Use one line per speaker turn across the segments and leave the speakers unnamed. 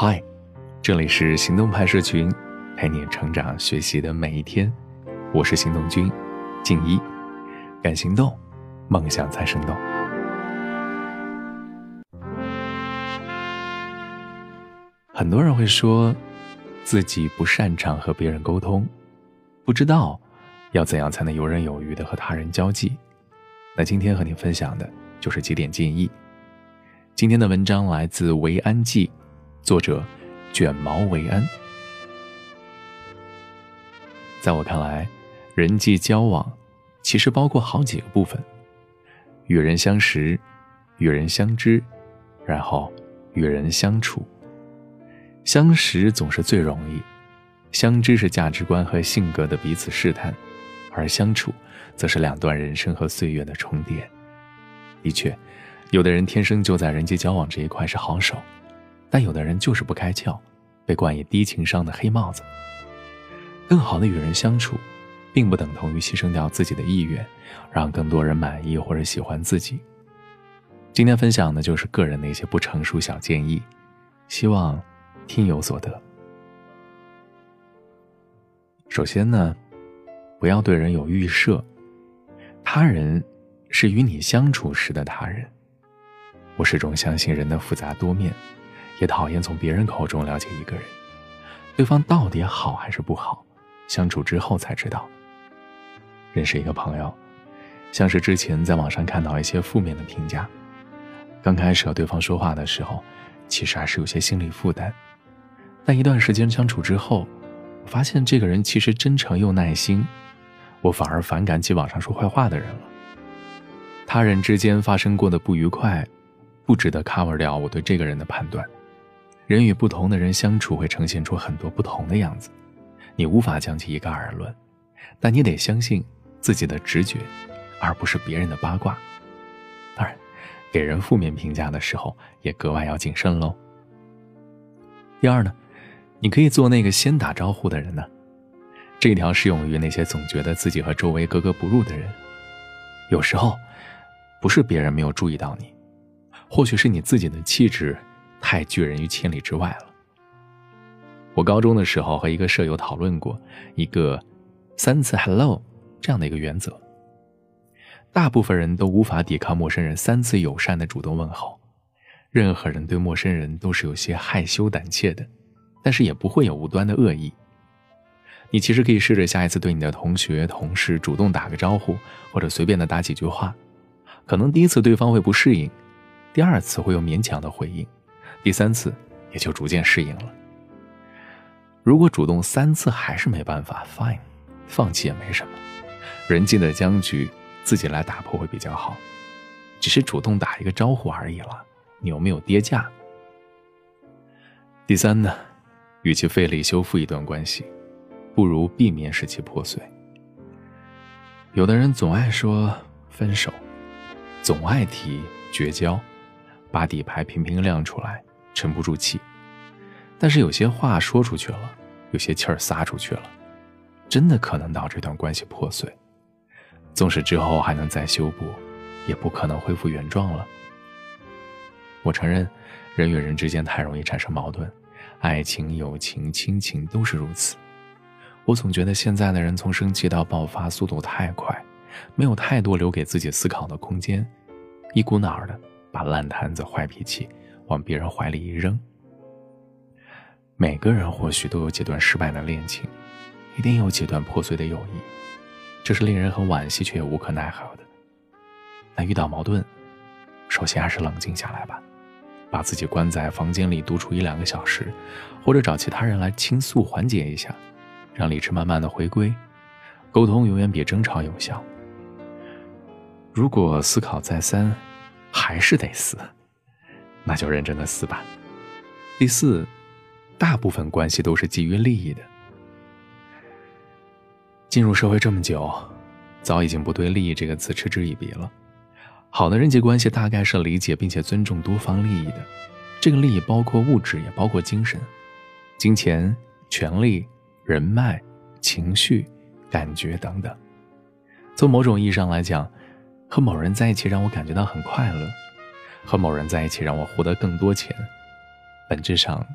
嗨，这里是行动派社群，陪你成长学习的每一天。我是行动君静一，敢行动，梦想才生动。很多人会说自己不擅长和别人沟通，不知道要怎样才能游刃有余的和他人交际。那今天和你分享的就是几点建议。今天的文章来自维安记。作者卷毛维安，在我看来，人际交往其实包括好几个部分：与人相识、与人相知，然后与人相处。相识总是最容易，相知是价值观和性格的彼此试探，而相处则是两段人生和岁月的重叠。的确，有的人天生就在人际交往这一块是好手。但有的人就是不开窍，被冠以低情商的黑帽子。更好的与人相处，并不等同于牺牲掉自己的意愿，让更多人满意或者喜欢自己。今天分享的就是个人的一些不成熟小建议，希望听有所得。首先呢，不要对人有预设，他人是与你相处时的他人。我始终相信人的复杂多面。也讨厌从别人口中了解一个人，对方到底好还是不好，相处之后才知道。认识一个朋友，像是之前在网上看到一些负面的评价，刚开始和对方说话的时候，其实还是有些心理负担，但一段时间相处之后，发现这个人其实真诚又耐心，我反而反感起网上说坏话的人了。他人之间发生过的不愉快，不值得 cover 掉我对这个人的判断。人与不同的人相处，会呈现出很多不同的样子，你无法将其一概而论，但你得相信自己的直觉，而不是别人的八卦。当然，给人负面评价的时候，也格外要谨慎喽。第二呢，你可以做那个先打招呼的人呢，这条适用于那些总觉得自己和周围格格不入的人。有时候，不是别人没有注意到你，或许是你自己的气质。太拒人于千里之外了。我高中的时候和一个舍友讨论过一个三次 “hello” 这样的一个原则。大部分人都无法抵抗陌生人三次友善的主动问候，任何人对陌生人都是有些害羞胆怯的，但是也不会有无端的恶意。你其实可以试着下一次对你的同学、同事主动打个招呼，或者随便的打几句话，可能第一次对方会不适应，第二次会有勉强的回应。第三次也就逐渐适应了。如果主动三次还是没办法，fine，放弃也没什么。人际的僵局自己来打破会比较好。只是主动打一个招呼而已了，你有没有跌价？第三呢，与其费力修复一段关系，不如避免使其破碎。有的人总爱说分手，总爱提绝交，把底牌频频亮出来。沉不住气，但是有些话说出去了，有些气儿撒出去了，真的可能导致这段关系破碎。纵使之后还能再修补，也不可能恢复原状了。我承认，人与人之间太容易产生矛盾，爱情、友情、亲情都是如此。我总觉得现在的人从生气到爆发速度太快，没有太多留给自己思考的空间，一股脑儿的把烂摊子、坏脾气。往别人怀里一扔。每个人或许都有几段失败的恋情，一定有几段破碎的友谊，这是令人很惋惜却也无可奈何的。那遇到矛盾，首先还是冷静下来吧，把自己关在房间里独处一两个小时，或者找其他人来倾诉缓解一下，让理智慢慢的回归。沟通永远比争吵有效。如果思考再三，还是得死。那就认真的死吧。第四，大部分关系都是基于利益的。进入社会这么久，早已经不对“利益”这个词嗤之以鼻了。好的人际关系大概是理解并且尊重多方利益的。这个利益包括物质，也包括精神、金钱、权力、人脉、情绪、感觉等等。从某种意义上来讲，和某人在一起让我感觉到很快乐。和某人在一起让我获得更多钱，本质上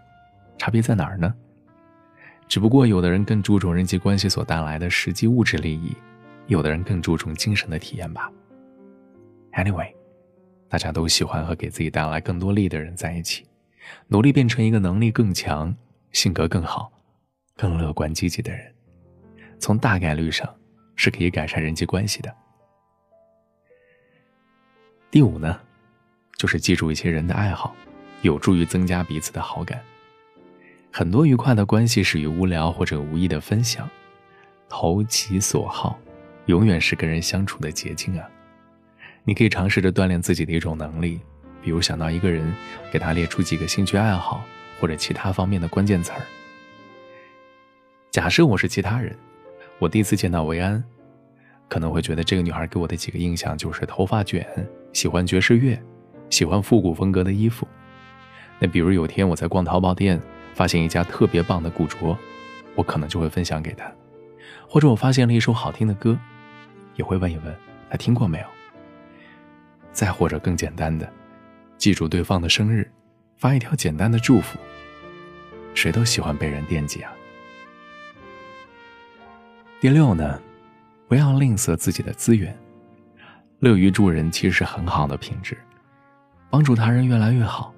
差别在哪儿呢？只不过有的人更注重人际关系所带来的实际物质利益，有的人更注重精神的体验吧。Anyway，大家都喜欢和给自己带来更多利的人在一起，努力变成一个能力更强、性格更好、更乐观积极的人，从大概率上是可以改善人际关系的。第五呢，就是记住一些人的爱好，有助于增加彼此的好感。很多愉快的关系始于无聊或者无意的分享，投其所好，永远是跟人相处的捷径啊！你可以尝试着锻炼自己的一种能力，比如想到一个人，给他列出几个兴趣爱好或者其他方面的关键词儿。假设我是其他人，我第一次见到维安，可能会觉得这个女孩给我的几个印象就是头发卷，喜欢爵士乐，喜欢复古风格的衣服。那比如有天我在逛淘宝店。发现一家特别棒的古着，我可能就会分享给他；或者我发现了一首好听的歌，也会问一问他听过没有。再或者更简单的，记住对方的生日，发一条简单的祝福。谁都喜欢被人惦记啊。第六呢，不要吝啬自己的资源，乐于助人其实是很好的品质，帮助他人越来越好，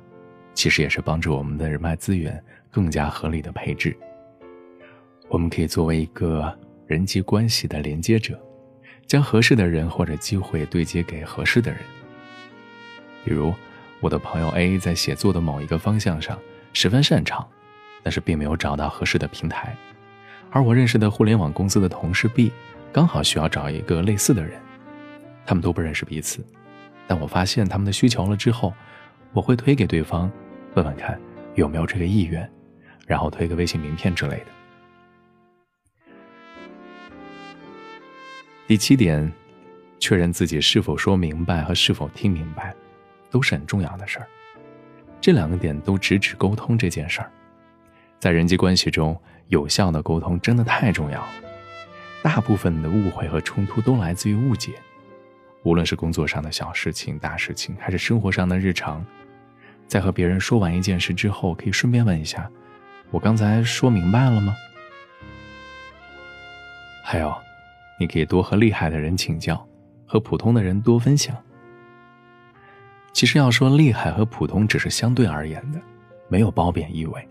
其实也是帮助我们的人脉资源。更加合理的配置，我们可以作为一个人际关系的连接者，将合适的人或者机会对接给合适的人。比如，我的朋友 A 在写作的某一个方向上十分擅长，但是并没有找到合适的平台，而我认识的互联网公司的同事 B 刚好需要找一个类似的人，他们都不认识彼此，但我发现他们的需求了之后，我会推给对方，问问看有没有这个意愿。然后推个微信名片之类的。第七点，确认自己是否说明白和是否听明白，都是很重要的事儿。这两个点都直指沟通这件事儿。在人际关系中，有效的沟通真的太重要了。大部分的误会和冲突都来自于误解，无论是工作上的小事情、大事情，还是生活上的日常，在和别人说完一件事之后，可以顺便问一下。我刚才说明白了吗？还有，你可以多和厉害的人请教，和普通的人多分享。其实要说厉害和普通，只是相对而言的，没有褒贬意味。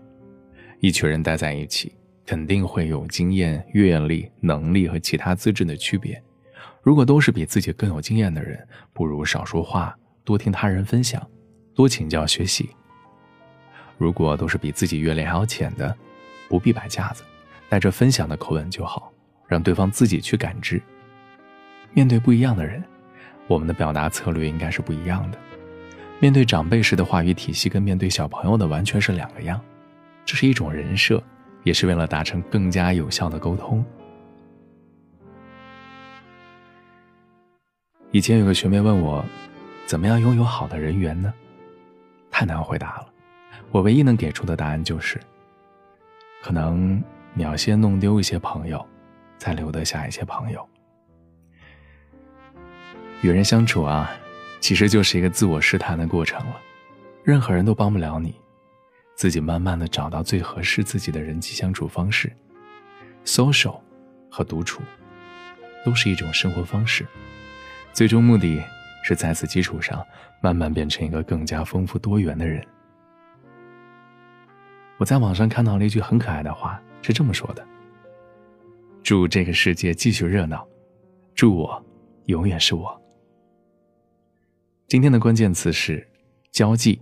一群人待在一起，肯定会有经验、阅历、能力和其他资质的区别。如果都是比自己更有经验的人，不如少说话，多听他人分享，多请教学习。如果都是比自己阅历还要浅的，不必摆架子，带着分享的口吻就好，让对方自己去感知。面对不一样的人，我们的表达策略应该是不一样的。面对长辈时的话语体系，跟面对小朋友的完全是两个样。这是一种人设，也是为了达成更加有效的沟通。以前有个学妹问我，怎么样拥有好的人缘呢？太难回答了。我唯一能给出的答案就是，可能你要先弄丢一些朋友，再留得下一些朋友。与人相处啊，其实就是一个自我试探的过程了，任何人都帮不了你，自己慢慢的找到最合适自己的人际相处方式。social 和独处，都是一种生活方式，最终目的是在此基础上，慢慢变成一个更加丰富多元的人。我在网上看到了一句很可爱的话，是这么说的：“祝这个世界继续热闹，祝我永远是我。”今天的关键词是交际